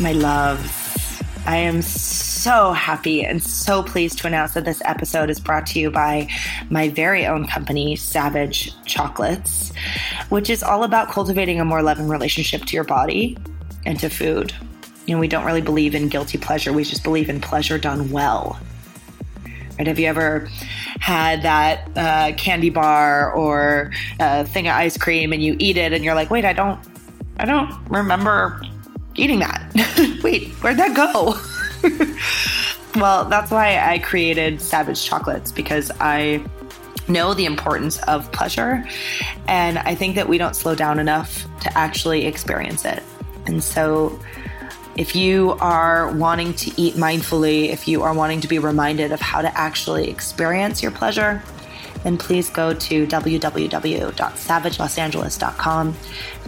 my loves. I am so happy and so pleased to announce that this episode is brought to you by my very own company, Savage Chocolates, which is all about cultivating a more loving relationship to your body and to food. You know, we don't really believe in guilty pleasure, we just believe in pleasure done well. Right? Have you ever had that uh, candy bar or a thing of ice cream and you eat it and you're like, wait, I don't, I don't remember eating that. Wait, where'd that go? well, that's why I created Savage Chocolates because I know the importance of pleasure. And I think that we don't slow down enough to actually experience it. And so, if you are wanting to eat mindfully, if you are wanting to be reminded of how to actually experience your pleasure, then please go to www.savagelosangeles.com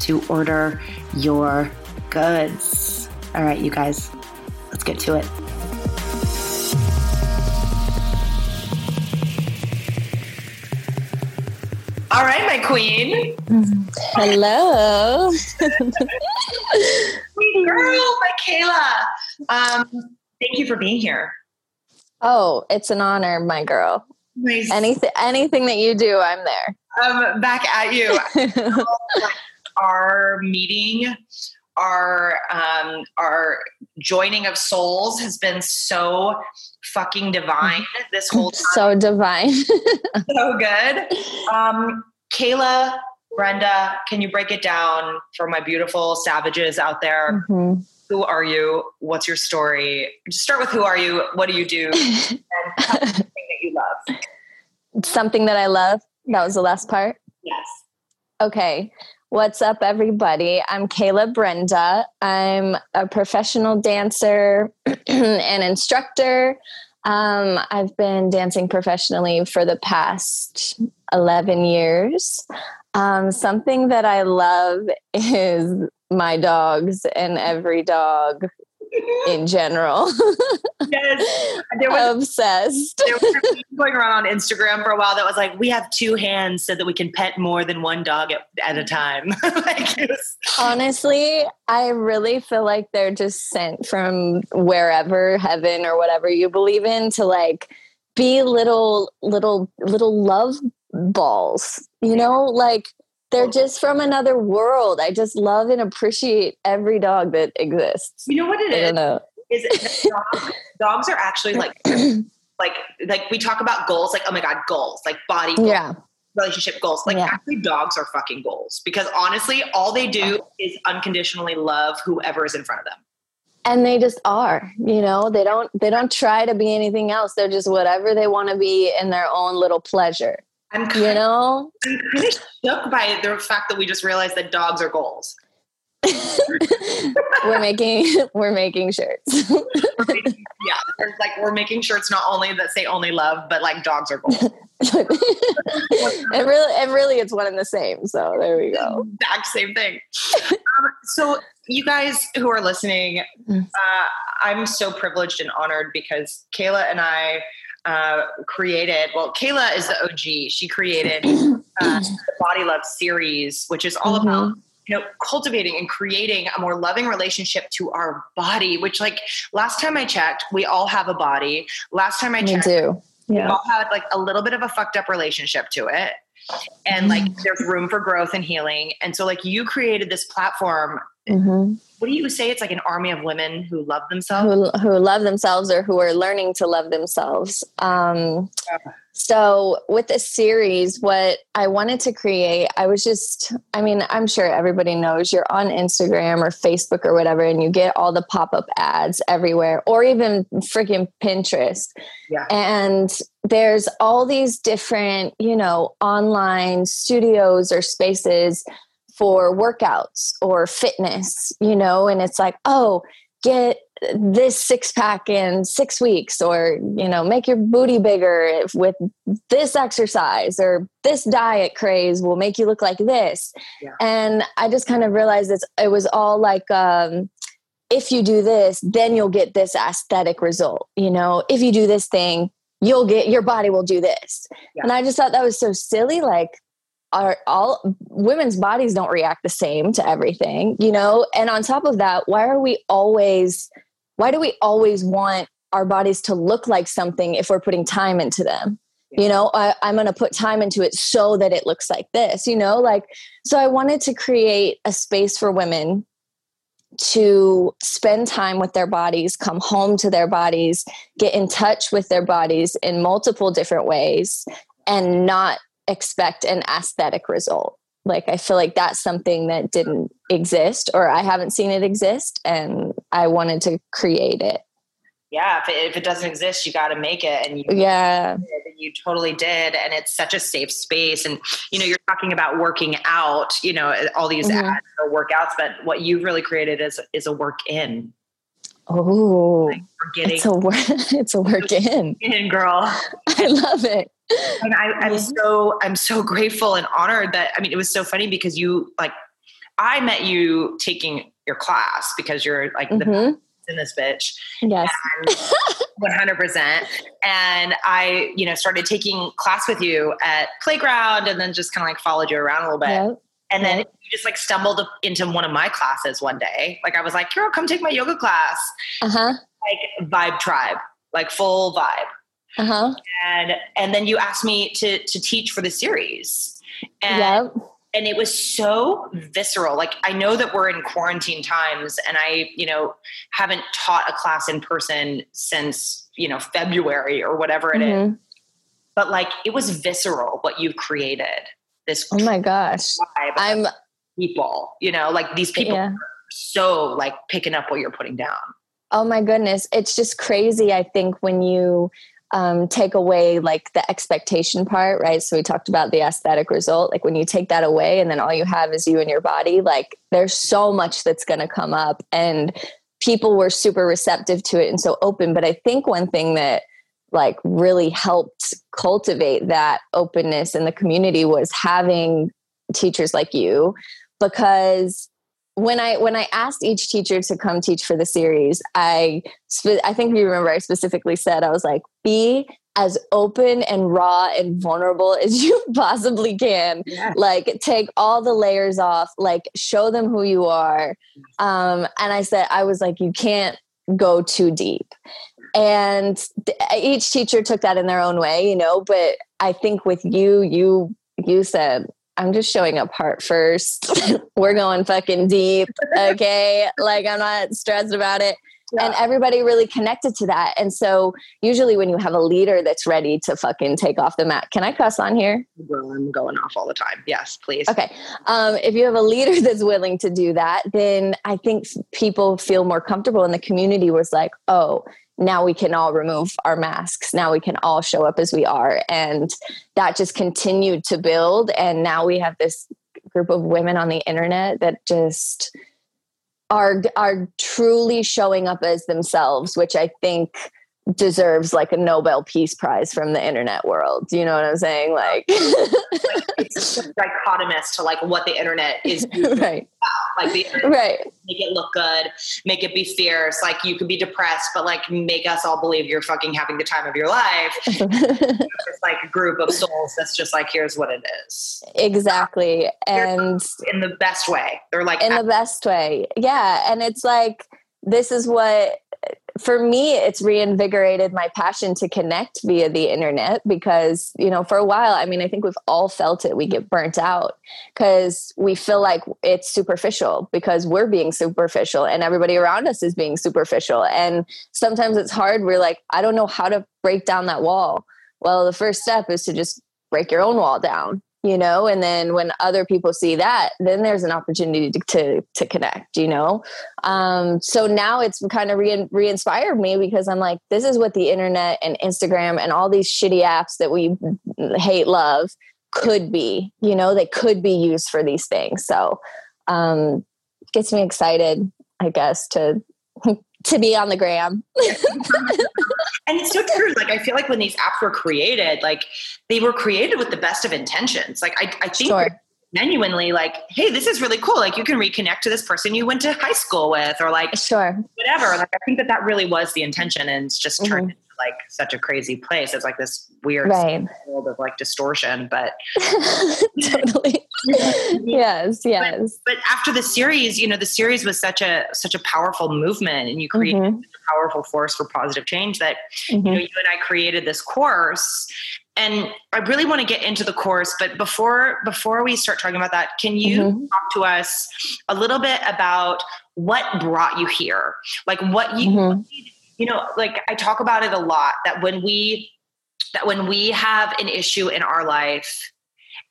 to order your goods. All right, you guys, let's get to it. All right, my queen. Hello. Queen girl, Michaela. Um, thank you for being here. Oh, it's an honor, my girl. Nice. Anything anything that you do, I'm there. Um, back at you. Our meeting our um, our joining of souls has been so fucking divine this whole time. so divine. so good. Um, Kayla, Brenda, can you break it down for my beautiful savages out there? Mm-hmm. Who are you? What's your story? Just start with who are you? What do you do? and something that you love. Something that I love. That was the last part. Yes. Okay. What's up, everybody? I'm Kayla Brenda. I'm a professional dancer and instructor. Um, I've been dancing professionally for the past 11 years. Um, something that I love is my dogs and every dog in general. yes. There was, Obsessed. there was going around on Instagram for a while that was like, we have two hands so that we can pet more than one dog at, at a time. like was, Honestly, I really feel like they're just sent from wherever, heaven or whatever you believe in, to like be little, little, little love balls. You know, like they're just from another world. I just love and appreciate every dog that exists. you know what it I is? don't know. is dogs, dogs are actually like like like we talk about goals like oh my god goals like body goals, Yeah. relationship goals like Yeah. actually dogs are fucking goals because honestly all they do is unconditionally love whoever is in front of them and they just are you know they don't they don't try to be anything else they're just whatever they want to be in their own little pleasure i'm kind, you know? I'm kind of shook by the fact that we just realized that dogs are goals. We're making we're making shirts. We're making- yeah there's like we're making shirts not only that say only love but like dogs are goals. And really and really it's one and the same so there we go. Exact same thing. Um, so you guys who are listening Mm. uh, i'm so privileged and honored because kayla and i uh, created well kayla is the og she created uh, the body love series which is all about Mm-hmm. you know cultivating and creating a more loving relationship to our body which like last time i checked we all have a body. Last time i we checked do. we yeah. all had like a little bit of a fucked up relationship to it. And like there's room for growth and healing. And so like you created this platform hmm what do you say it's like an army of women who love themselves who, who love themselves or who are learning to love themselves. Um, so, with this series, what I wanted to create, I was just, I mean, I'm sure everybody knows you're on Instagram or Facebook or whatever, and you get all the pop up ads everywhere, or even freaking Pinterest. Yeah. And there's all these different, you know, online studios or spaces for workouts or fitness, you know, and it's like, oh, get this six pack in six weeks, or, you know, make your booty bigger with this exercise, or this diet craze will make you look like this. Yeah. And I just kind of realized it's, it was all like, um, if you do this, then you'll get this aesthetic result. You know, if you do this thing, you'll get your body will do this. Yeah. And I just thought that was so silly. Like, our all women's bodies don't react the same to everything, you know? And on top of that, why are we always why do we always want our bodies to look like something if we're putting time into them? You know, I, I'm going to put time into it so that it looks like this, you know, like, so I wanted to create a space for women to spend time with their bodies, come home to their bodies, get in touch with their bodies in multiple different ways, and not expect an aesthetic result. Like, I feel like that's something that didn't exist, or I haven't seen it exist, and I wanted to create it. Yeah, if it, if it doesn't exist, you got to make it, and you yeah, you totally did, and it's such a safe space. And you know, you're talking about working out, you know, all these mm-hmm. ads for workouts, but what you've really created is is a work in. Oh, like it's a work. It's a work in, in girl. I love it. And I, am so I'm so grateful and honored that. I mean, it was so funny because you like I met you taking your class because you're like mm-hmm. the in this bitch. Yes. 100%. And I, you know, started taking class with you at playground and then just kind of like followed you around a little bit. Yep. And then you just like stumbled into one of my classes one day. Like I was like, Carol, come take my yoga class. Uh-huh. Like vibe tribe, like full vibe. Uh-huh. And and then you asked me to to teach for the series. And yep and it was so visceral like i know that we're in quarantine times and i you know haven't taught a class in person since you know february or whatever it mm-hmm. is. but like it was visceral what you created this oh my gosh i'm people you know like these people yeah. so like picking up what you're putting down oh my goodness it's just crazy i think when you um, take away like the expectation part, right? So we talked about the aesthetic result. Like when you take that away and then all you have is you and your body, like there's so much that's going to come up. And people were super receptive to it and so open. But I think one thing that like really helped cultivate that openness in the community was having teachers like you because when I when I asked each teacher to come teach for the series, I I think you remember I specifically said I was like, be as open and raw and vulnerable as you possibly can. Yeah. Like take all the layers off, like show them who you are. Um, and I said I was like, you can't go too deep. And th- each teacher took that in their own way, you know. But I think with you, you you said I'm just showing up heart first. We're going fucking deep. Okay. like I'm not stressed about it. Yeah. And everybody really connected to that. And so usually when you have a leader that's ready to fucking take off the mat, can I cuss on here? Well, I'm going off all the time. Yes, please. Okay. Um, if you have a leader that's willing to do that, then I think people feel more comfortable and the community was like, oh, now we can all remove our masks. Now we can all show up as we are. And that just continued to build. And now we have this group of women on the internet that just are are truly showing up as themselves, which I think deserves like a Nobel Peace Prize from the internet world. Do you know what I'm saying? Oh, like, it's dichotomous to like what the internet is right. About. Like the internet, right. make it look good, make it be fierce. Like you could be depressed, but like make us all believe you're fucking having the time of your life. it's like a group of souls that's just like, here's what it is. Exactly. And in the best way. They're like in the best way. Yeah. And it's like this is what for me it's reinvigorated my passion to connect via the internet because you know for a while i mean i think we've all felt it. We get burnt out because we feel like it's superficial because we're being superficial and everybody around us is being superficial. And sometimes it's hard. We're like i don't know how to break down that wall. Well the first step is to just break your own wall down you know and then when other people see that then there's an opportunity to to, to connect you know? Um, so now it's kind of re- re-inspired me because i'm like this is what the internet and instagram and all these shitty apps that we hate love could be you know? They could be used for these things. So um gets me excited i guess to to be on the gram. and it's so true. Like I feel like when these apps were created, like they were created with the best of intentions. Like I, I think sure. genuinely like, hey, this is really cool. Like you can reconnect to this person you went to high school with, or like sure, whatever. Like I think that that really was the intention, and it's just turned mm-hmm. Like such a crazy place. It's like this weird right. world of like distortion, but totally. yes, yes. But, but, after the series, you know, the series was such a such a powerful movement, and you created mm-hmm. a powerful force for positive change that mm-hmm. you know you and I created this course. And I really want to get into the course, but before before we start talking about that, can you mm-hmm. talk to us a little bit about what brought you here? Like what you mm-hmm. You know, like I talk about it a lot that when we that when we have an issue in our life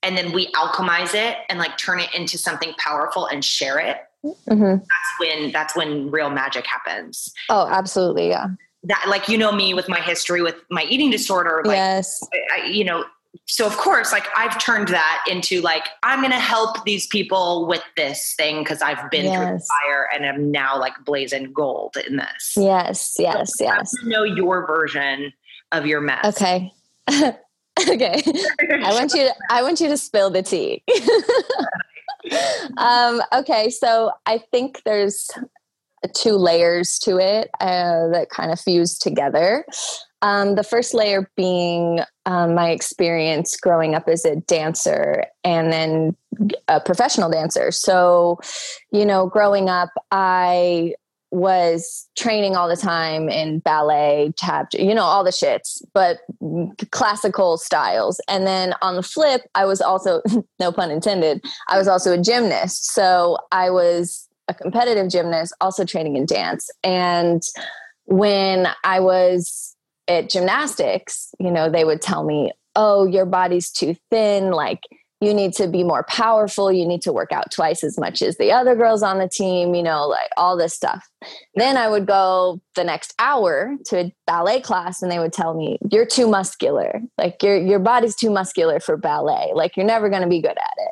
and then we alchemize it and like turn it into something powerful and share it mm-hmm. that's when that's when real magic happens. Oh absolutely yeah. That like you know me with my history with my eating disorder like yes. I, you know so of course like i've turned that into like i'm going to help these people with this thing because i've been yes. through the fire and i'm now like blazing gold in this. Yes yes so yes. know your version of your mess. Okay. Okay. I want you to i want you to spill the tea. Um, okay so i think there's two layers to it uh, that kind of fuse together. Um, the first layer being um, my experience growing up as a dancer and then a professional dancer so you know growing up i was training all the time in ballet, tap, you know, all the shits, but classical styles. And then on the flip, I was also, no pun intended, I was also a gymnast. So I was a competitive gymnast, also training in dance. And when I was at gymnastics, you know, they would tell me, oh, your body's too thin. Like, you need to be more powerful you need to work out twice as much as the other girls on the team you know like all this stuff then i would go the next hour to a ballet class and they would tell me you're too muscular like your your body's too muscular for ballet like you're never going to be good at it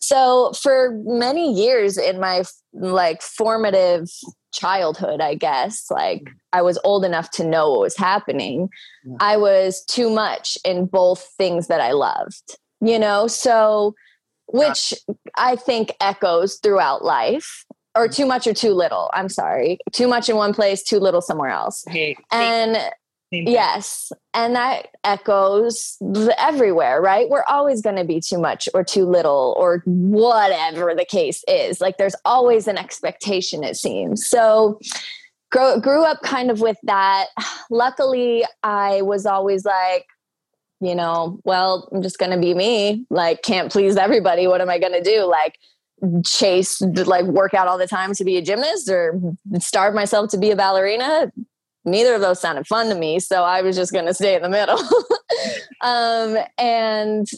so for many years in my like formative childhood i guess like mm. i was old enough to know what was happening. I was too much in both things that i loved you know? So which i think echoes throughout life or mm. too much or too little i'm sorry. Too much in one place too little somewhere else. Hey, and yes and that echoes everywhere right we're always going to be too much or too little or whatever the case is like there's always an expectation it seems so grew, grew up kind of with that luckily i was always like you know, well, I'm just going to be me. Like, can't please everybody. What am I going to do? Like, chase, like, work out all the time to be a gymnast or starve myself to be a ballerina? Neither of those sounded fun to me. So I was just going to stay in the middle. um, and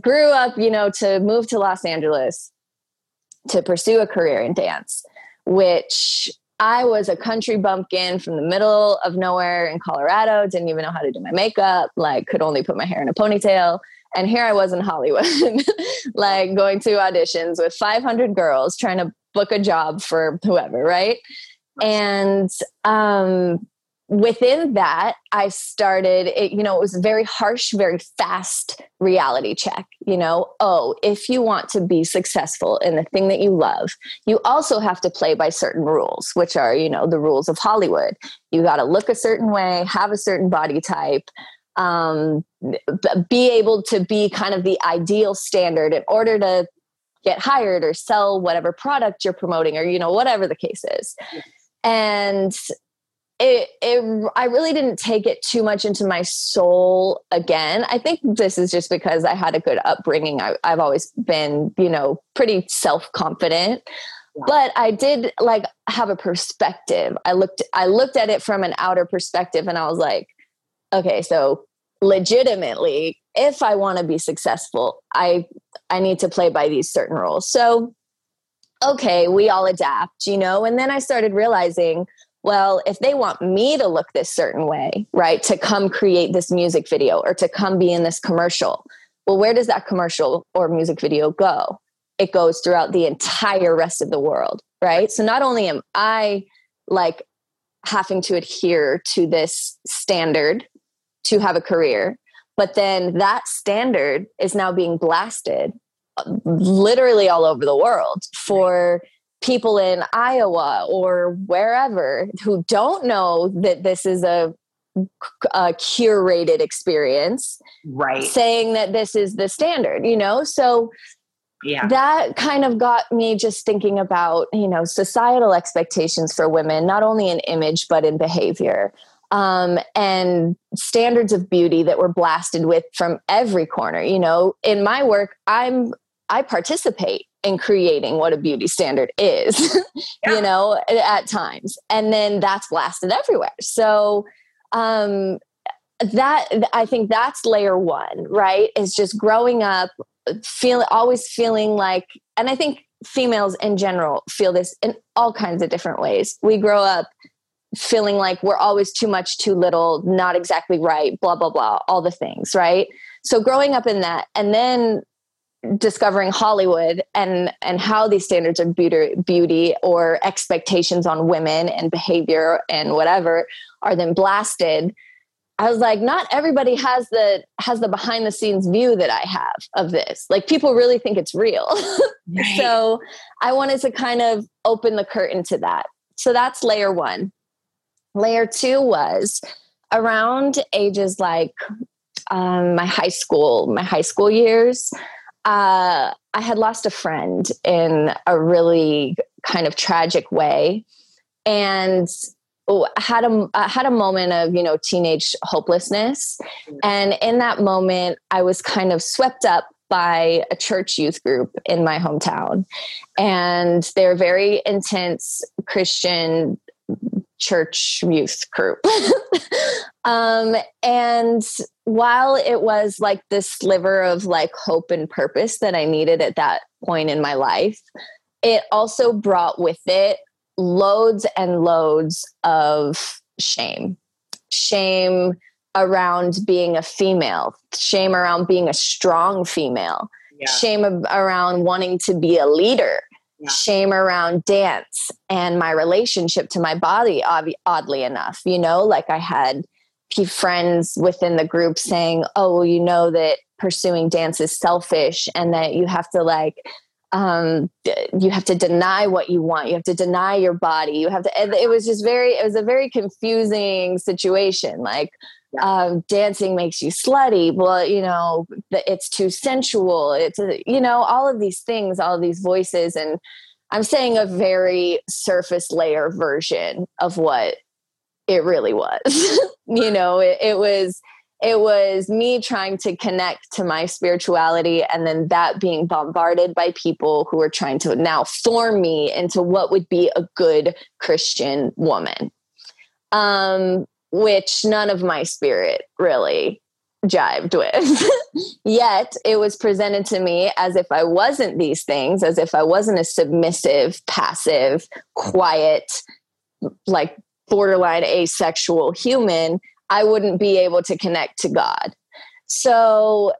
grew up, you know, to move to Los Angeles to pursue a career in dance, which I was a country bumpkin from the middle of nowhere in Colorado, didn't even know how to do my makeup, like could only put my hair in a ponytail. And here I was in Hollywood, like going to auditions with 500 girls trying to book a job for whoever, right? And um, within that i started it, you know it was a very harsh very fast reality check you know? Oh if you want to be successful in the thing that you love you also have to play by certain rules which are you know the rules of hollywood. You got to look a certain way have a certain body type um, be able to be kind of the ideal standard in order to get hired or sell whatever product you're promoting or you know whatever the case is. And it, it i really didn't take it too much into my soul again. I think this is just because i had a good upbringing. I, have always been you know pretty self-confident yeah. but i did like have a perspective. I looked i looked at it from an outer perspective and i was like okay so legitimately if i want to be successful i i need to play by these certain rules. So okay we all adapt you know and then i started realizing well, if they want me to look this certain way, right, to come create this music video or to come be in this commercial, well, where does that commercial or music video go? It goes throughout the entire rest of the world, right? So not only am I like having to adhere to this standard to have a career, but then that standard is now being blasted uh, literally all over the world for people in Iowa or wherever who don't know that this is a a curated experience right. saying that this is the standard you know? So yeah. that kind of got me just thinking about you know societal expectations for women not only in image but in behavior. Um, and standards of beauty that we're blasted with from every corner you know? In my work i'm i participate in creating what a beauty standard is yeah. you know at times. And then that's blasted everywhere. So um that i think that's layer one right? Is just growing up feel always feeling like and i think females in general feel this in all kinds of different ways. We grow up feeling like we're always too much too little not exactly right blah blah blah all the things right? So growing up in that and then discovering hollywood and and how these standards of beauty beauty or expectations on women and behavior and whatever are then blasted I was like, not everybody has the has the behind the scenes view that I have of this. Like people really think it's real. Right. so I wanted to kind of open the curtain to that. So that's layer one. Layer two was around ages like um, my high school, my high school years. Uh, I had lost a friend in a really kind of tragic way. And Oh, had a I had a moment of you know teenage hopelessness, and in that moment, I was kind of swept up by a church youth group in my hometown, and they're very intense Christian church youth group. um, and while it was like this sliver of like hope and purpose that I needed at that point in my life, it also brought with it loads and loads of shame. Shame around being a female, shame around being a strong female, yeah. shame around wanting to be a leader, yeah. shame around dance and my relationship to my body, oddly enough. You know, like I had friends within the group saying, oh, well, you know that pursuing dance is selfish and that you have to like um, you have to deny what you want. You have to deny your body. You have to, it was just very, it was a very confusing situation. Like, um, dancing makes you slutty. Well, you know, it's too sensual. It's, you know, all of these things, all of these voices. And I'm saying a very surface layer version of what it really was. you know, it, it was, it was me trying to connect to my spirituality and then that being bombarded by people who were trying to now form me into what would be a good christian woman um, which none of my spirit really jived with yet it was presented to me as if i wasn't these things as if i wasn't a submissive passive quiet like borderline asexual human I wouldn't be able to connect to God. So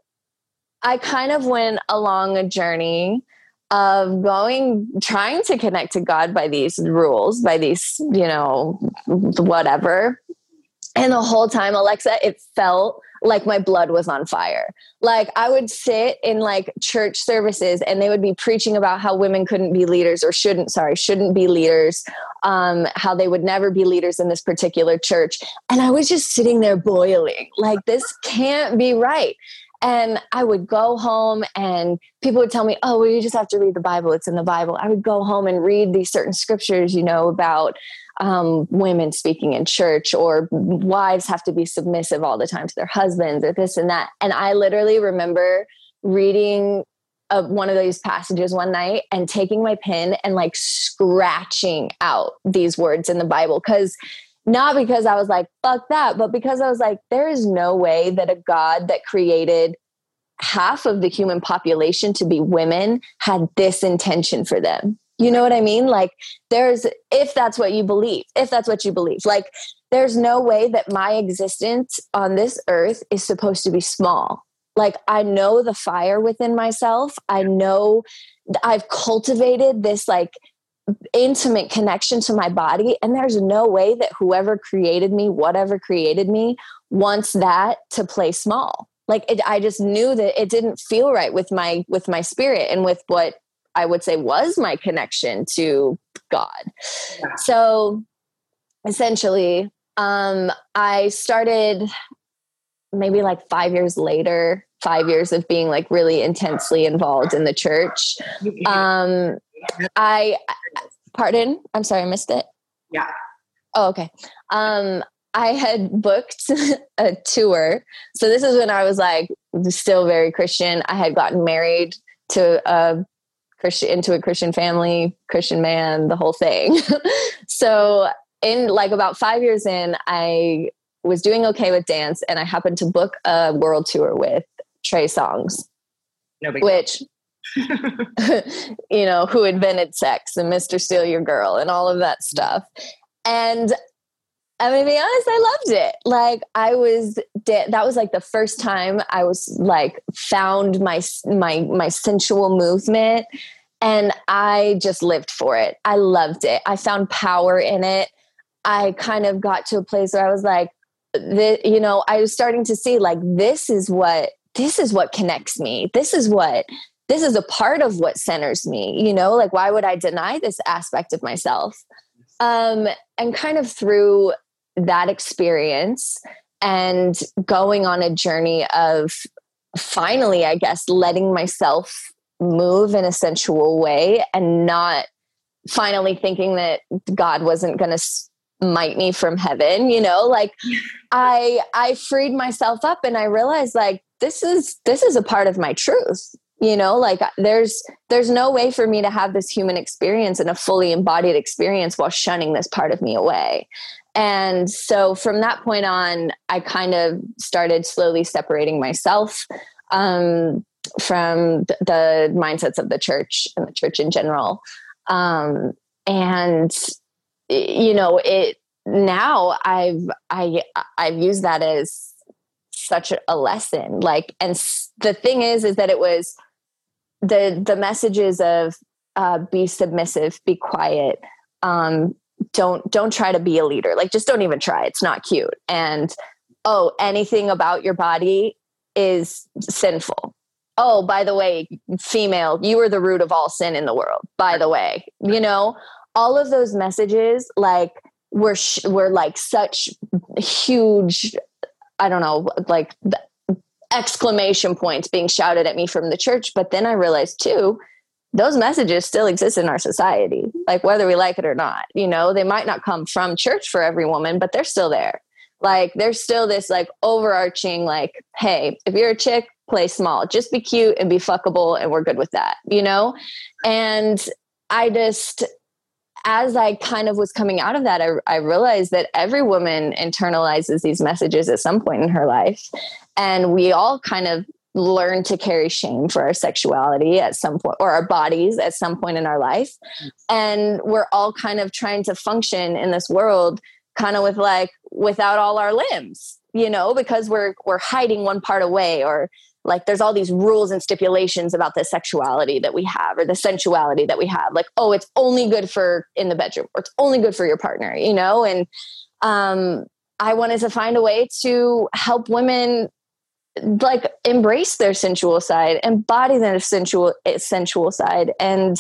I kind of went along a journey of going, trying to connect to God by these rules, by these, you know, whatever. And the whole time, Alexa, it felt like my blood was on fire. Like I would sit in like church services and they would be preaching about how women couldn't be leaders or shouldn't, sorry, shouldn't be leaders, um, how they would never be leaders in this particular church. And I was just sitting there boiling, like this can't be right. And I would go home and people would tell me, oh, well, you just have to read the Bible. It's in the Bible. I would go home and read these certain scriptures, you know, about um, women speaking in church or wives have to be submissive all the time to their husbands or this and that. And I literally remember reading a, one of those passages one night and taking my pen and like scratching out these words in the Bible because not because I was like, fuck that, but because I was like, there is no way that a God that created half of the human population to be women had this intention for them. You know what I mean? Like, there's, if that's what you believe, if that's what you believe, like, there's no way that my existence on this earth is supposed to be small. Like, I know the fire within myself. I know I've cultivated this, like, intimate connection to my body. And there's no way that whoever created me, whatever created me, wants that to play small like it, i just knew that it didn't feel right with my with my spirit and with what I would say was my connection to God. Yeah. So essentially, Um, I started maybe like five years later, five years of being like really intensely involved in the church. Um, I, pardon, I'm sorry, I missed it. Yeah. Oh, okay. Um, I had booked a tour. So this is when I was like still very Christian. I had gotten married to a Christian into a Christian family, Christian man, the whole thing. so in like about 5 years in, I was doing okay with dance and I happened to book a world tour with Trey Songz. No which you know, who invented sex and Mr. Steal Your Girl and all of that stuff. And I mean, to be honest, I loved it. Like I was, that was like the first time I was like found my my my sensual movement, and I just lived for it. I loved it. I found power in it. I kind of got to a place where I was like, the, you know, I was starting to see like this is what this is what connects me. This is what this is a part of what centers me. You know, like why would I deny this aspect of myself? Um, and kind of through that experience and going on a journey of finally, I guess, letting myself move in a sensual way and not finally thinking that God wasn't going to smite me from heaven, you know, like I I freed myself up and I realized like this is this is a part of my truth you know? Like there's there's no way for me to have this human experience and a fully embodied experience while shunning this part of me away and so from that point on, I kind of started slowly separating myself um, from th- the mindsets of the church and the church in general. Um, and you know, it now I've I I've used that as such a lesson. Like, and the thing is, is that it was the the messages of uh, be submissive, be quiet, um, don't don't try to be a leader. Like just don't even try. It's not cute. And oh anything about your body is sinful. Oh by the way female you are the root of all sin in the world by the way you know? All of those messages like were sh- were like such huge i don't know like exclamation points being shouted at me from the church. But then i realized too those messages still exist in our society, like whether we like it or not. You know, they might not come from church for every woman, but they're still there. Like there's still this like overarching like, hey, if you're a chick, play small, just be cute and be fuckable, and we're good with that, you know? And I just as I kind of was coming out of that, I, I, realized that every woman internalizes these messages at some point in her life. And we all kind of learn to carry shame for our sexuality at some point or our bodies at some point in our life. And we're all kind of trying to function in this world kind of with like without all our limbs you know because we're we're hiding one part away or like there's all these rules and stipulations about the sexuality that we have or the sensuality that we have like oh it's only good for in the bedroom or it's only good for your partner you know? And um I wanted to find a way to help women like embrace their sensual side, embody their sensual sensual side, and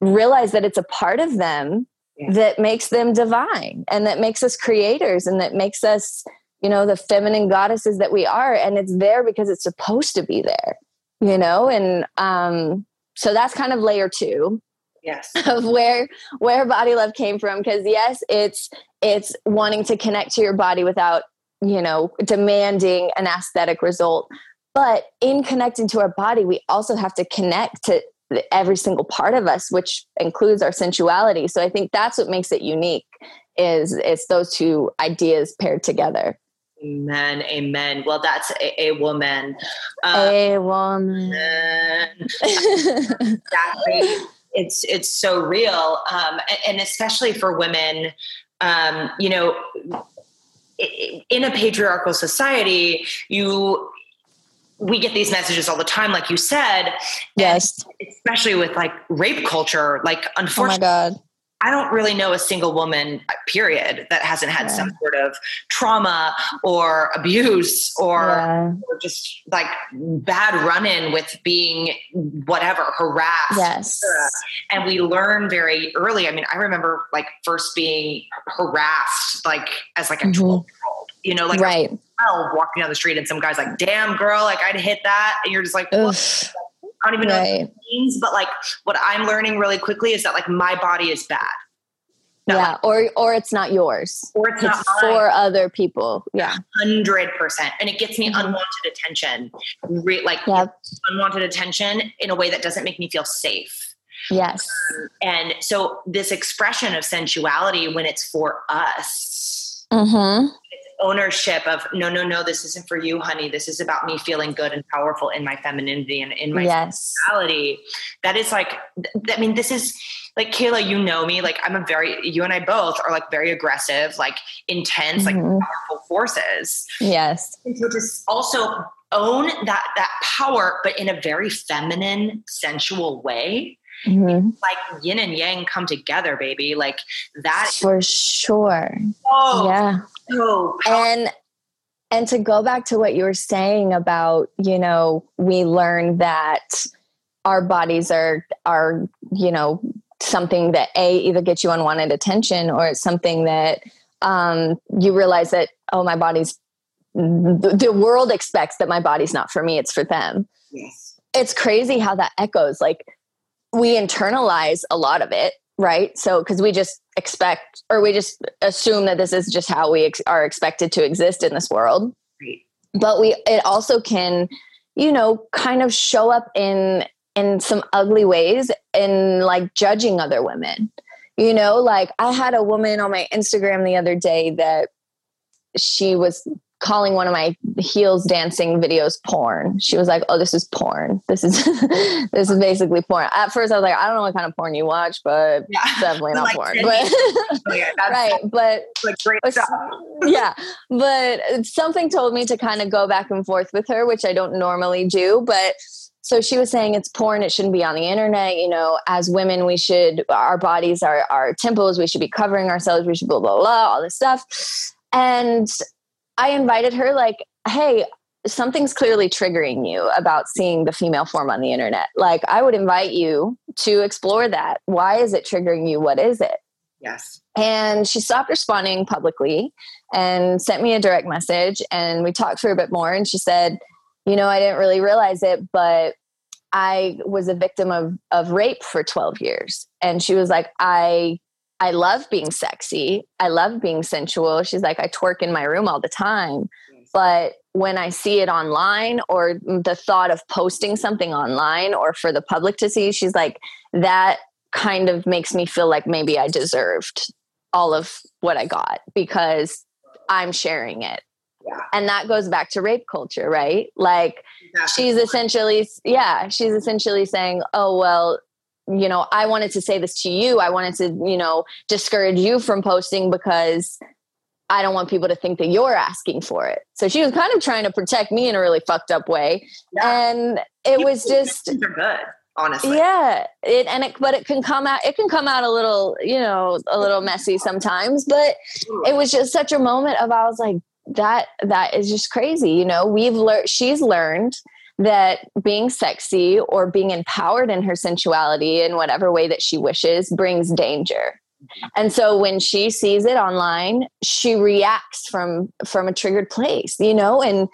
realize that it's a part of them yeah. that makes them divine and that makes us creators and that makes us you know the feminine goddesses that we are and it's there because it's supposed to be there you know and um so that's kind of layer two yes of where where body love came from because yes it's it's wanting to connect to your body without you know, demanding an aesthetic result. But in connecting to our body, we also have to connect to every single part of us, which includes our sensuality. So I think that's what makes it unique is it's those two ideas paired together. Amen. Amen. Well, that's a, a woman. Um, a woman. exactly. It's it's so real, um, and especially for women. Um, you know, in a patriarchal society, you we get these messages all the time, like you said. Yes. Especially with like rape culture, like unfortunately, oh my God. I don't really know a single woman, period, that hasn't had yeah. some sort of trauma or abuse or, yeah. or just like bad run in with being whatever, harassed. Yes. And we learn very early. I mean, I remember like first being harassed, like as like a mm-hmm. 12 year old, you know, like right. 12 walking down the street and some guy's like, damn girl, like I'd hit that. And you're just like, I don't even know right. what it means, but like what I'm learning really quickly is that like my body is bad. Not yeah, like, or or it's not yours. Or it's, it's not for other people. Yeah, hundred percent, and it gets me mm-hmm. unwanted attention, Re- like unwanted attention in a way that doesn't make me feel safe. Yes, um, and so this expression of sensuality when it's for us, mm-hmm ownership of no no no this isn't for you honey this is about me feeling good and powerful in my femininity and in my yes. sexuality that is like i mean this is like kayla you know me like i'm a very you and i both are like very aggressive like intense mm-hmm. like powerful forces yes and so just also own that that power but in a very feminine sensual way Mm-hmm. like yin and yang come together, baby. Like that for sure. Oh, yeah. So and and to go back to what you were saying about, you know, we learn that our bodies are are, you know, something that a either gets you unwanted attention or it's something that um, you realize that oh my body's the, the world expects that my body's not for me it's for them yes it's crazy how that echoes like we internalize a lot of it right? So because we just expect or we just assume that this is just how we ex- are expected to exist in this world. Right. but we it also can you know kind of show up in in some ugly ways in like judging other women. You know like i had a woman on my instagram the other day that she was calling one of my heels dancing videos porn. She was like, "Oh, this is porn. This is this is basically porn." At first, I was like, "I don't know what kind of porn you watch, but yeah. definitely not like porn." But oh, yeah, right, but like great stuff. yeah, but something told me to kind of go back and forth with her, which I don't normally do, but. So she was saying it's porn, it shouldn't be on the internet. You know, as women, we should, our bodies are our temples, we should be covering ourselves, we should blah, blah, blah, all this stuff. And I invited her, like, hey, something's clearly triggering you about seeing the female form on the internet. Like, I would invite you to explore that. Why is it triggering you? What is it? Yes. And she stopped responding publicly and sent me a direct message. And we talked for a bit more. And she said, You know, I didn't really realize it, but I was a victim of, of rape for 12 years. And she was like, I I love being sexy. I love being sensual. She's like, I twerk in my room all the time. But when I see it online or the thought of posting something online or for the public to see, she's like, that kind of makes me feel like maybe I deserved all of what I got because I'm sharing it. Yeah. And that goes back to rape culture, right? Like she's essentially, yeah, she's essentially saying, oh, well, you know, I wanted to say this to you. I wanted to, you know, discourage you from posting because I don't want people to think that you're asking for it. So she was kind of trying to protect me in a really fucked up way. Yeah. And it was just good, honestly. Yeah. It and it but it can come out it can come out a little, you know, a little messy sometimes, but it was just such a moment of I was like that that is just crazy, you know. We've learned she's learned that being sexy or being empowered in her sensuality in whatever way that she wishes brings danger. And so when she sees it online she reacts from from a triggered place you know and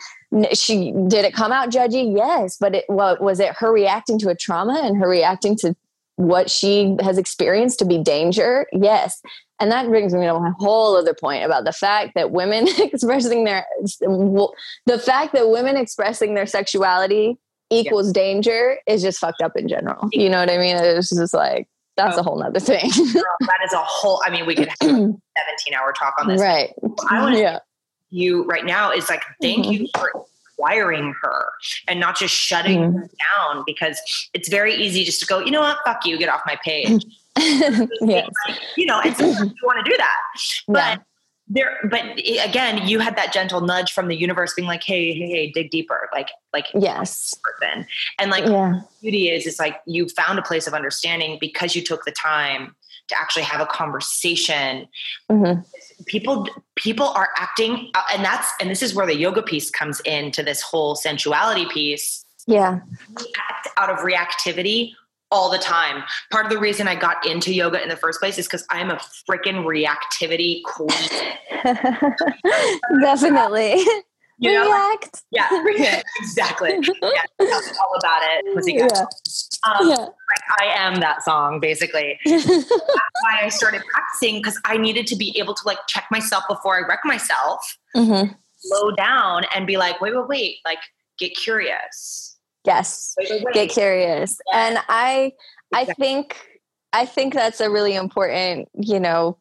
she did it come out judgy? Yes but it what was it her reacting to a trauma and her reacting to what she has experienced to be danger? Yes and that brings me to my whole other point about the fact that women expressing their the fact that women expressing their sexuality equals yeah. danger is just fucked up in general. You know what I mean? It's just like that's oh. a whole nother thing. that is a whole I mean, we could have a 17 hour talk on this. Right. I want to yeah. you right now is like thank mm-hmm. you for inquiring her and not just shutting mm-hmm. her down because it's very easy just to go, you know what, fuck you, get off my page. yes. you know, and sometimes you want to do that. But yeah. there, but again, you had that gentle nudge from the universe being like, hey, hey, hey, dig deeper. Like, like, yes. Person. And like, yeah. beauty is, it's like you found a place of understanding because you took the time to actually have a conversation. Mm-hmm. People people are acting, uh, and that's and this is where the yoga piece comes into this whole sensuality piece. Yeah, we act out of reactivity all the time. Part of the reason I got into yoga in the first place is because I'm a freaking reactivity queen. Definitely. You know, react. yeah, exactly. Yeah, all about it. Yeah. Um, yeah. Like I am that song, basically. That's why I started practicing because I needed to be able to like check myself before I wreck myself, mm-hmm. slow down, and be like, wait, wait, wait, like get curious. Yes, get curious. Yeah. And I, exactly. I think, I think that's a really important, you know,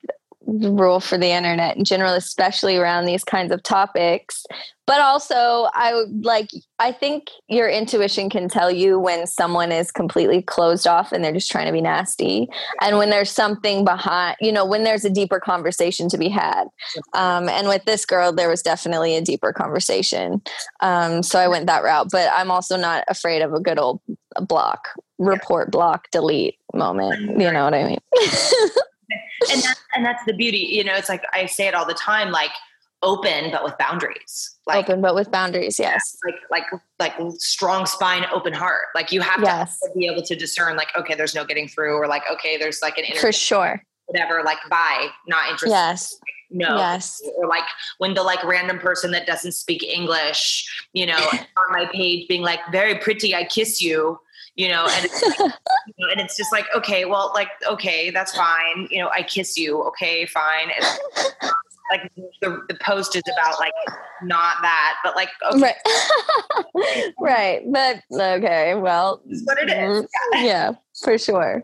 rule for the internet in general, especially around these kinds of topics. But also, I would like, I think your intuition can tell you when someone is completely closed off and they're just trying to be nasty, and when there's something behind, you know, when there's a deeper conversation to be had. Um, and with this girl, there was definitely a deeper conversation. Um, so I went that route, but I'm also not afraid of a good old block, report, block, delete moment. You know what I mean? and that's, and that's the beauty you know it's like i say it all the time like open but with boundaries. Like open but with boundaries yes. like like like strong spine open heart. Like you have yes. to be able to discern like okay there's no getting through or like okay there's like an for sure. whatever like bye not interested. Yes. Like, no. Yes. Or like when the like random person that doesn't speak english you know on my page being like very pretty i kiss you you know, and it's like, you know, and it's just like, okay, well, like, okay, that's fine. You know, I kiss you. Okay, fine. like the, the post is about like not that, but like, okay. right, right. But okay, well, it's what it is. Mm, yeah. yeah, for sure.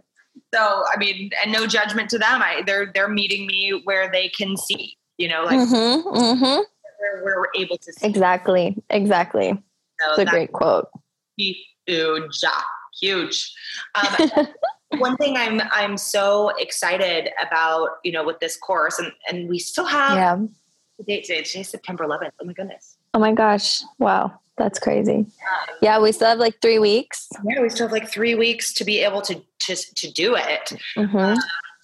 So, I mean, and no judgment to them. I, they're, they're meeting me where they can see, you know, like mm-hmm, mm-hmm. Where, where, we're able to see. Exactly. Exactly. So it's a great quote. Huge huge. Um, one thing I'm I'm so excited about, you know, with this course, and and we still have yeah. the date today. Today's September 11th. Oh my goodness. Oh my gosh! Wow, that's crazy. Um, yeah, we still have like three weeks. Yeah, we still have like three weeks to be able to just to do it mm-hmm. uh,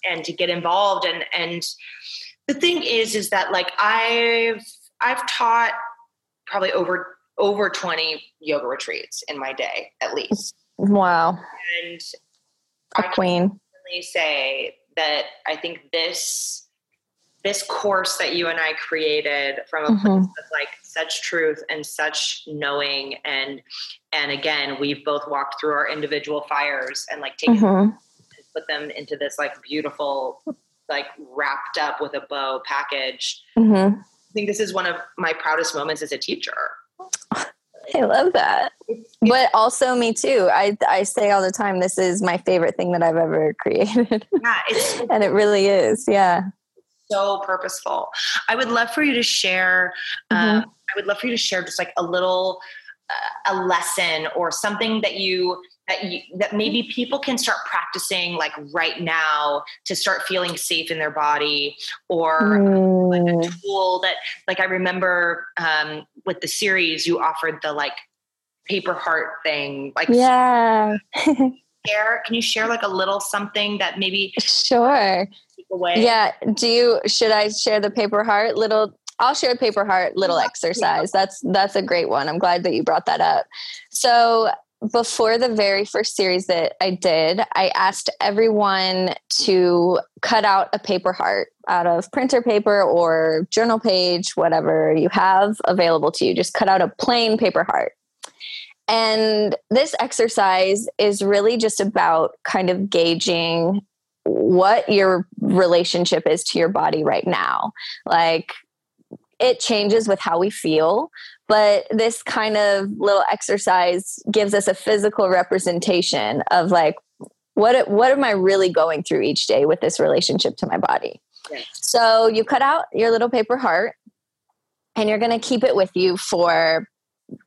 and to get involved. And and the thing is, is that like I've I've taught probably over over 20 yoga retreats in my day at least Wow. And a I queen. Can say that I think this this course that you and I created from a mm-hmm. place of like such truth and such knowing and and again we've both walked through our individual fires and like taken mm-hmm. and put them into this like beautiful like wrapped up with a bow package. Mm-hmm. I think this is one of my proudest moments as a teacher. I love that. But also me too. I I say all the time this is my favorite thing that I've ever created. Yeah, and it really is. Yeah. So purposeful. I would love for you to share mm-hmm. um, I would love for you to share just like a little uh, a lesson or something that you that you, that maybe people can start practicing like right now to start feeling safe in their body or mm. like a mm. tool that like i remember um, with the series you offered the like paper heart thing like yeah share can you share like a little something that maybe sure yeah do you should i share the paper heart little I'll share paper heart little exercise. That's that's a great one. I'm glad that you brought that up. So before the very first series that I did, I asked everyone to cut out a paper heart out of printer paper or journal page, whatever you have available to you. Just cut out a plain paper heart. And this exercise is really just about kind of gauging what your relationship is to your body right now. Like, it changes with how we feel but this kind of little exercise gives us a physical representation of like what what am i really going through each day with this relationship to my body? So you cut out your little paper heart and you're going to keep it with you for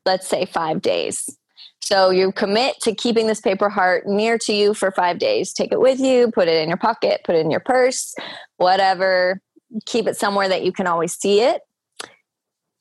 let's say 5 days. So you commit to keeping this paper heart near to you for 5 days. Take it with you put it in your pocket put it in your purse whatever. Keep it somewhere that you can always see it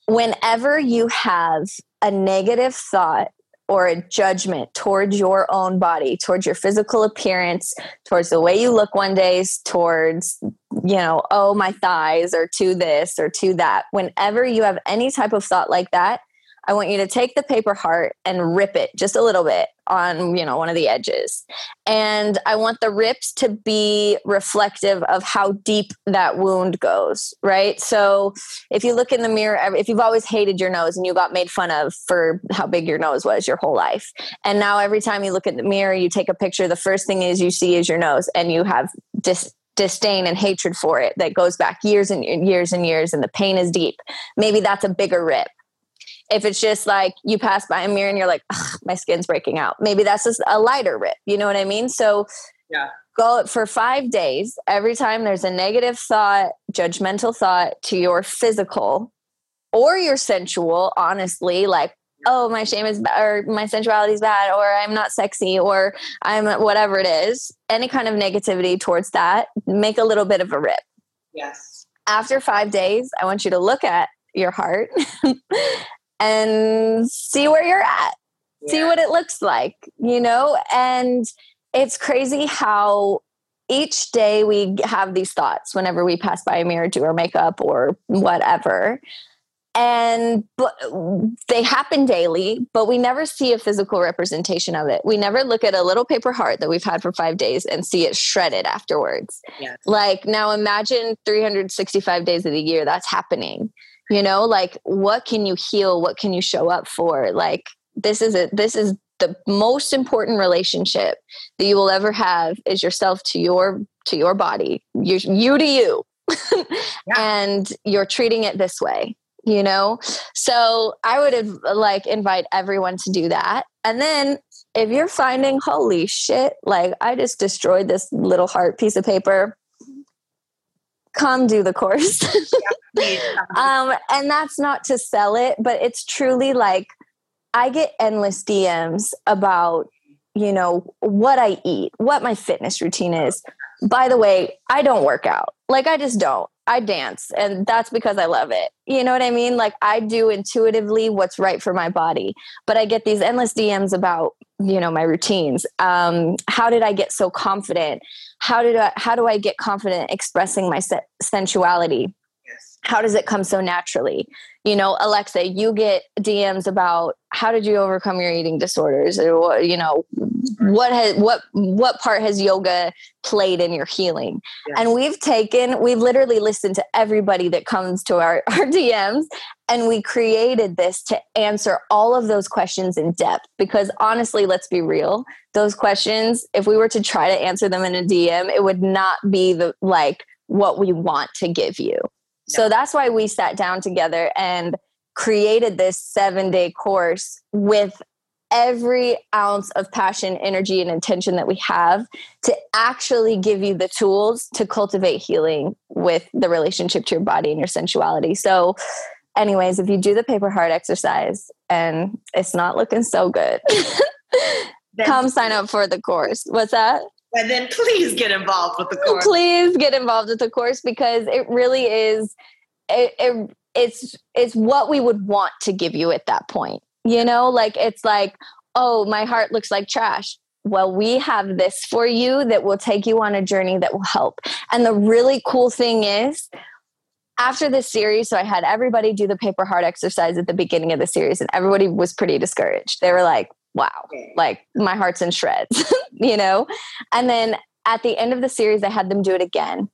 whenever you have a negative thought or a judgment towards your own body, towards your physical appearance, towards the way you look one day, towards, you know, oh, my thighs or to this or to that. Whenever you have any type of thought like that, I want you to take the paper heart and rip it just a little bit on, you know, one of the edges. And I want the rips to be reflective of how deep that wound goes, right? So if you look in the mirror, if you've always hated your nose and you got made fun of for how big your nose was your whole life, and now every time you look in the mirror, you take a picture, the first thing is you see is your nose and you have dis- disdain and hatred for it that goes back years and years and years and the pain is deep maybe that's a bigger rip if it's just like you pass by a mirror and you're like, my skin's breaking out, maybe that's just a lighter rip. You know what I mean? So yeah. Go for five days. Every time there's a negative thought, judgmental thought to your physical or your sensual, honestly, like, oh, my shame is bad, or my sensuality is bad, or I'm not sexy, or I'm whatever it is, any kind of negativity towards that, make a little bit of a rip. Yes. After five days, I want you to look at your heart and see where you're at, yeah. see what it looks like, you know? And it's crazy how each day we have these thoughts whenever we pass by a mirror, do our makeup or whatever. And they happen daily, but we never see a physical representation of it. We never look at a little paper heart that we've had for five days and see it shredded afterwards. Yes. Like now, imagine 365 days of the year that's happening you know like what can you heal? What can you show up for? Like this is it this is the most important relationship that you will ever have is yourself to your to your body you, you to you. Yeah. and you're treating it this way you know? So i would have like invite everyone to do that. And then if you're finding holy shit like i just destroyed this little heart piece of paper come do the course. um, and that's not to sell it, but it's truly like I get endless DMs about, you know, what I eat, what my fitness routine is. By the way, I don't work out. Like I just don't. I dance and that's because I love it. You know what I mean? Like I do intuitively what's right for my body. But I get these endless DMs about, you know, my routines. Um, how did I get so confident? How did I how do I get confident expressing my se- sensuality? How does it come so naturally? You know alexa you get dms about how did you overcome your eating disorders? or you know what has what what part has yoga played in your healing? Yes. and we've taken we've literally listened to everybody that comes to our, our dms and we created this to answer all of those questions in depth because honestly let's be real those questions if we were to try to answer them in a dm it would not be the like what we want to give you so that's why we sat down together and created this seven day course with every ounce of passion, energy, and intention that we have to actually give you the tools to cultivate healing with the relationship to your body and your sensuality. So, anyways, if you do the paper heart exercise and it's not looking so good, come sign up for the course. What's that? And then please get involved with the course. Please get involved with the course because it really is it, it, it's it's what we would want to give you at that point. You know, like it's like, oh, my heart looks like trash. Well, we have this for you that will take you on a journey that will help. And the really cool thing is, after this series, so I had everybody do the paper heart exercise at the beginning of the series, and everybody was pretty discouraged. They were like, wow, like my heart's in shreds, you know? And then at the end of the series, I had them do it again.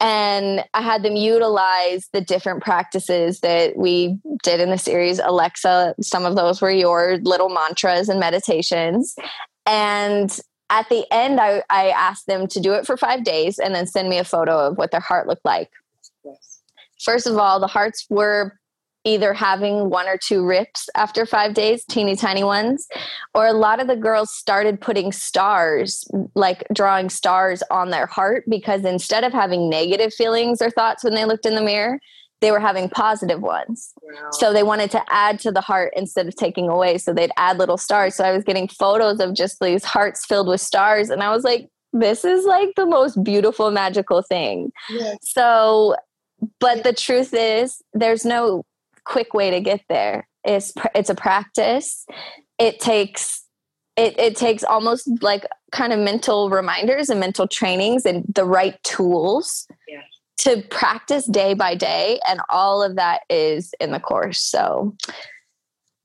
And I had them utilize the different practices that we did in the series. Alexa, some of those were your little mantras and meditations. And at the end, I, I asked them to do it for five days and then send me a photo of what their heart looked like. Yes. First of all, the hearts were either having one or two rips after five days, teeny tiny ones, or a lot of the girls started putting stars, like drawing stars on their heart because instead of having negative feelings or thoughts when they looked in the mirror, they were having positive ones. Wow. So they wanted to add to the heart instead of taking away. So they'd add little stars. So I was getting photos of just these hearts filled with stars. And I was like, this is like the most beautiful, magical thing. Yes. So, but the truth is, there's no quick way to get there. It's it's a practice. it takes it, it takes almost like kind of mental reminders and mental trainings and the right tools Yeah. to practice day by day and all of that is in the course so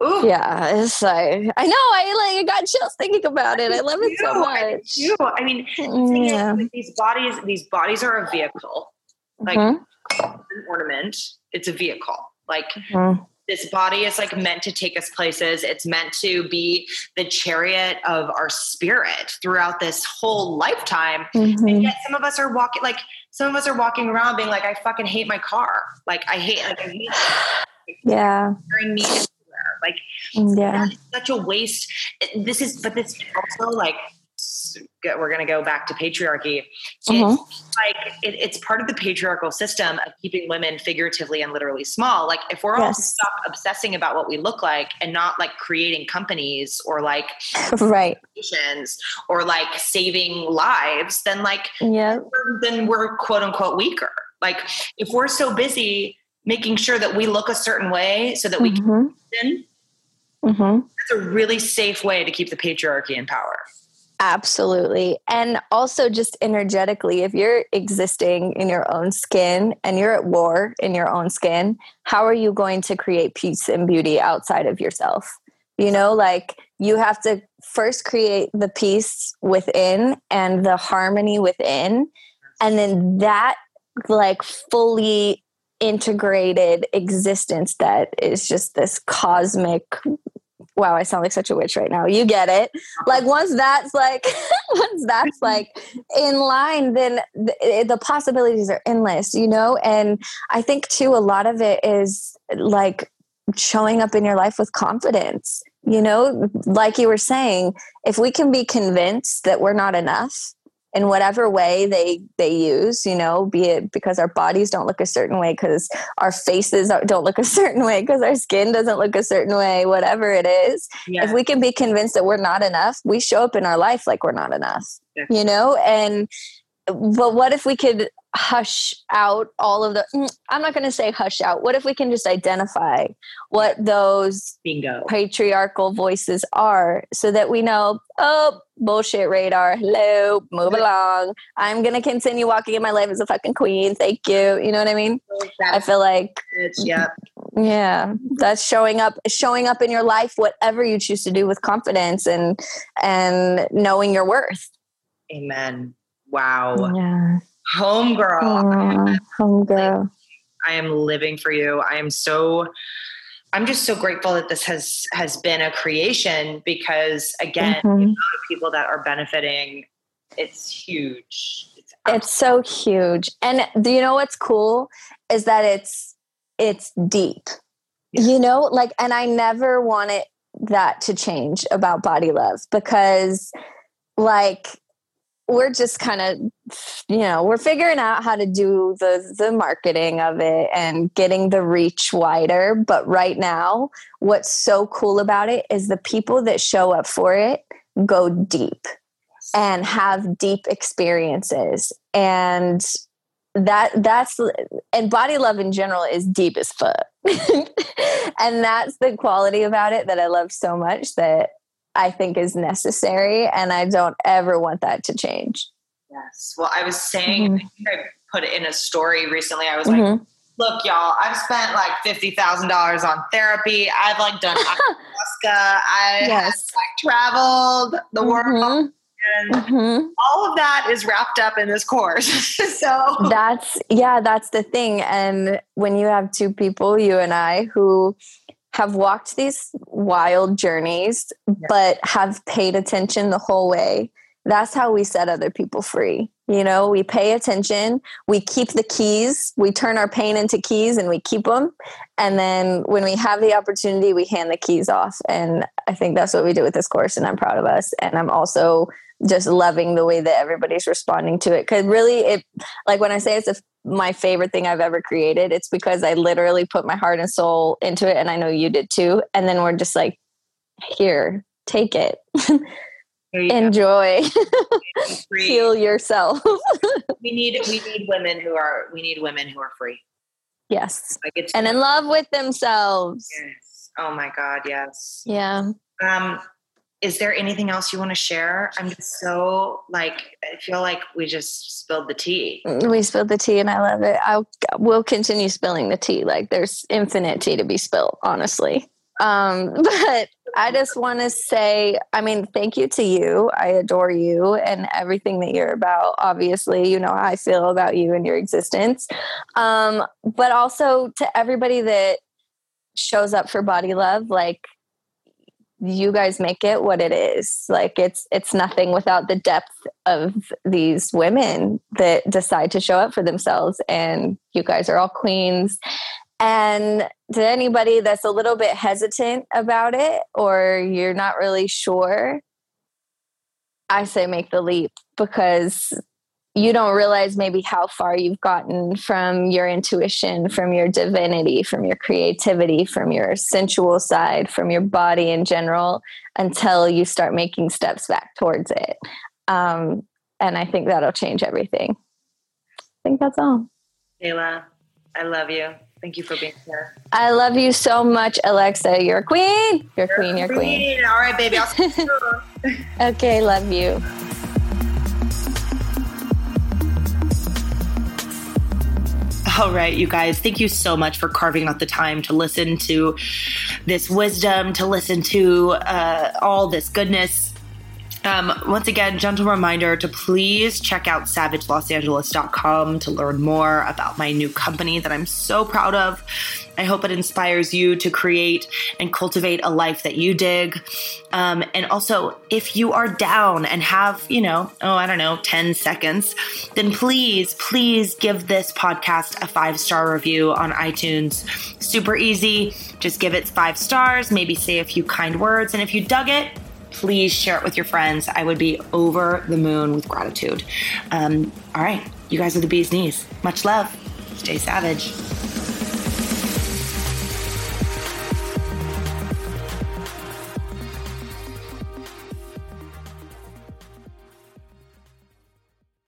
Ooh, yeah it's like i know i like I got chills thinking about it i love it so I much do. I mean, the thing is, these bodies, these bodies are a vehicle, like Mhm. an ornament. It's a vehicle. Like Mhm. this body is like meant to take us places. It's meant to be the chariot of our spirit throughout this whole lifetime. And Mhm. yet some of us are walking like some of us are walking around being like, I fucking hate my car. Like I hate like I hate yeah carrying me everywhere. Like yeah such a waste. This is but this also like we're gonna go back to patriarchy. Mhm. It's like it, it's part of the patriarchal system of keeping women figuratively and literally small. Like if we're all Yes. to stop obsessing about what we look like and not like creating companies or like right or like saving lives, then like yeah then we're quote unquote weaker. Like if we're so busy making sure that we look a certain way so that we Mhm. can, Mhm. that's a really safe way to keep the patriarchy in power. Absolutely. And also, just energetically, if you're existing in your own skin and you're at war in your own skin, how are you going to create peace and beauty outside of yourself? You know, like you have to first create the peace within and the harmony within. And then that, like, fully integrated existence that is just this cosmic wow i sound like such a witch right now. You get it. Like once that's like once that's like in line then the, eh, the possibilities are endless you know? And i think too a lot of it is like showing up in your life with confidence you know? Like you were saying if we can be convinced that we're not enough in whatever way they they use you know be it because our bodies don't look a certain way because our faces don't look a certain way because our skin doesn't look a certain way whatever it is Yeah. if we can be convinced that we're not enough we show up in our life like we're not enough Yeah. you know and but what if we could hush out all of the mm, i'm not going to say hush out what if we can just identify what those Bingo. patriarchal voices are so that we know oh bullshit radar hello move along i'm going to continue walking in my life as a fucking queen thank you you know what i mean i feel like. Yeah. yeah that's showing up showing up in your life whatever you choose to do with confidence and and knowing your worth Amen. Wow. yeah Home girl. Aw, homegirl I am living for you. I am so I'm just so grateful that this has has been a creation because again, the Mhm. amount of people that are benefiting, it's huge. It's, it's so huge and do you know what's cool is that it's it's deep you know like and i never wanted that to change about body love because like we're just kind of you know we're figuring out how to do the the marketing of it and getting the reach wider. But right now what's so cool about it is the people that show up for it go deep and have deep experiences. And that that's and body love in general is deep as fuck. And that's the quality about it that i love so much that i think is necessary and i don't ever want that to change yes. Well, I was saying Mhm. I think I put it in a story recently. I was like, Mhm. look, y'all, I've spent like fifty thousand dollars on therapy. I've like done ayahuasca. I have like traveled the world. Mhm. And Mhm. all of that is wrapped up in this course. so that's yeah that's the thing and when you have two people you and i who have walked these wild journeys but have paid attention the whole way. That's how we set other people free you know? We pay attention we keep the keys we turn our pain into keys and we keep them and then when we have the opportunity we hand the keys off. And i think that's what we do with this course and i'm proud of us. And i'm also just loving the way that everybody's responding to it because really it like when i say it's a, my favorite thing i've ever created. It's because i literally put my heart and soul into it and i know you did too. And then we're just like here take it. Enjoy. Free. heal yourself. We need we need women who are we need women who are free. yes. Like and in love with themselves. Yes. Oh my God, yes. yeah. Um, is there anything else you want to share? I'm just so like I feel like we just spilled the tea. We spilled the tea, and I love it. I will continue spilling the tea. Like there's infinite tea to be spilled, honestly. Um, but I just want to say, I mean, thank you to you. I adore you and everything that you're about. Obviously, you know how I feel about you and your existence. Um, but also to everybody that shows up for body love, like you guys make it what it is. Like it's it's nothing without the depth of these women that decide to show up for themselves and you guys are all queens. And to anybody that's a little bit hesitant about it or you're not really sure i say make the leap because you don't realize maybe how far you've gotten from your intuition, from your divinity, from your creativity, from your sensual side, from your body in general, until you start making steps back towards it. Um, and I think that'll change everything. I think that's all. Kayla, I love you. Thank you for being here. I love you so much, Alexa. You're a queen. You're, you're queen. You're queen. queen. All right, baby. okay, love you. All right, you guys, thank you so much for carving out the time to listen to this wisdom, to listen to uh, all this goodness. Um, once again, gentle reminder to please check out savagelosangeles.com to learn more about my new company that I'm so proud of. I hope it inspires you to create and cultivate a life that you dig. Um, and also, if you are down and have, you know, oh, I don't know, 10 seconds, then please, please give this podcast a five star review on iTunes. Super easy. Just give it five stars, maybe say a few kind words. And if you dug it, please share it with your friends. I would be over the moon with gratitude. Um, all right, you guys are the bee's knees. Much love. Stay savage.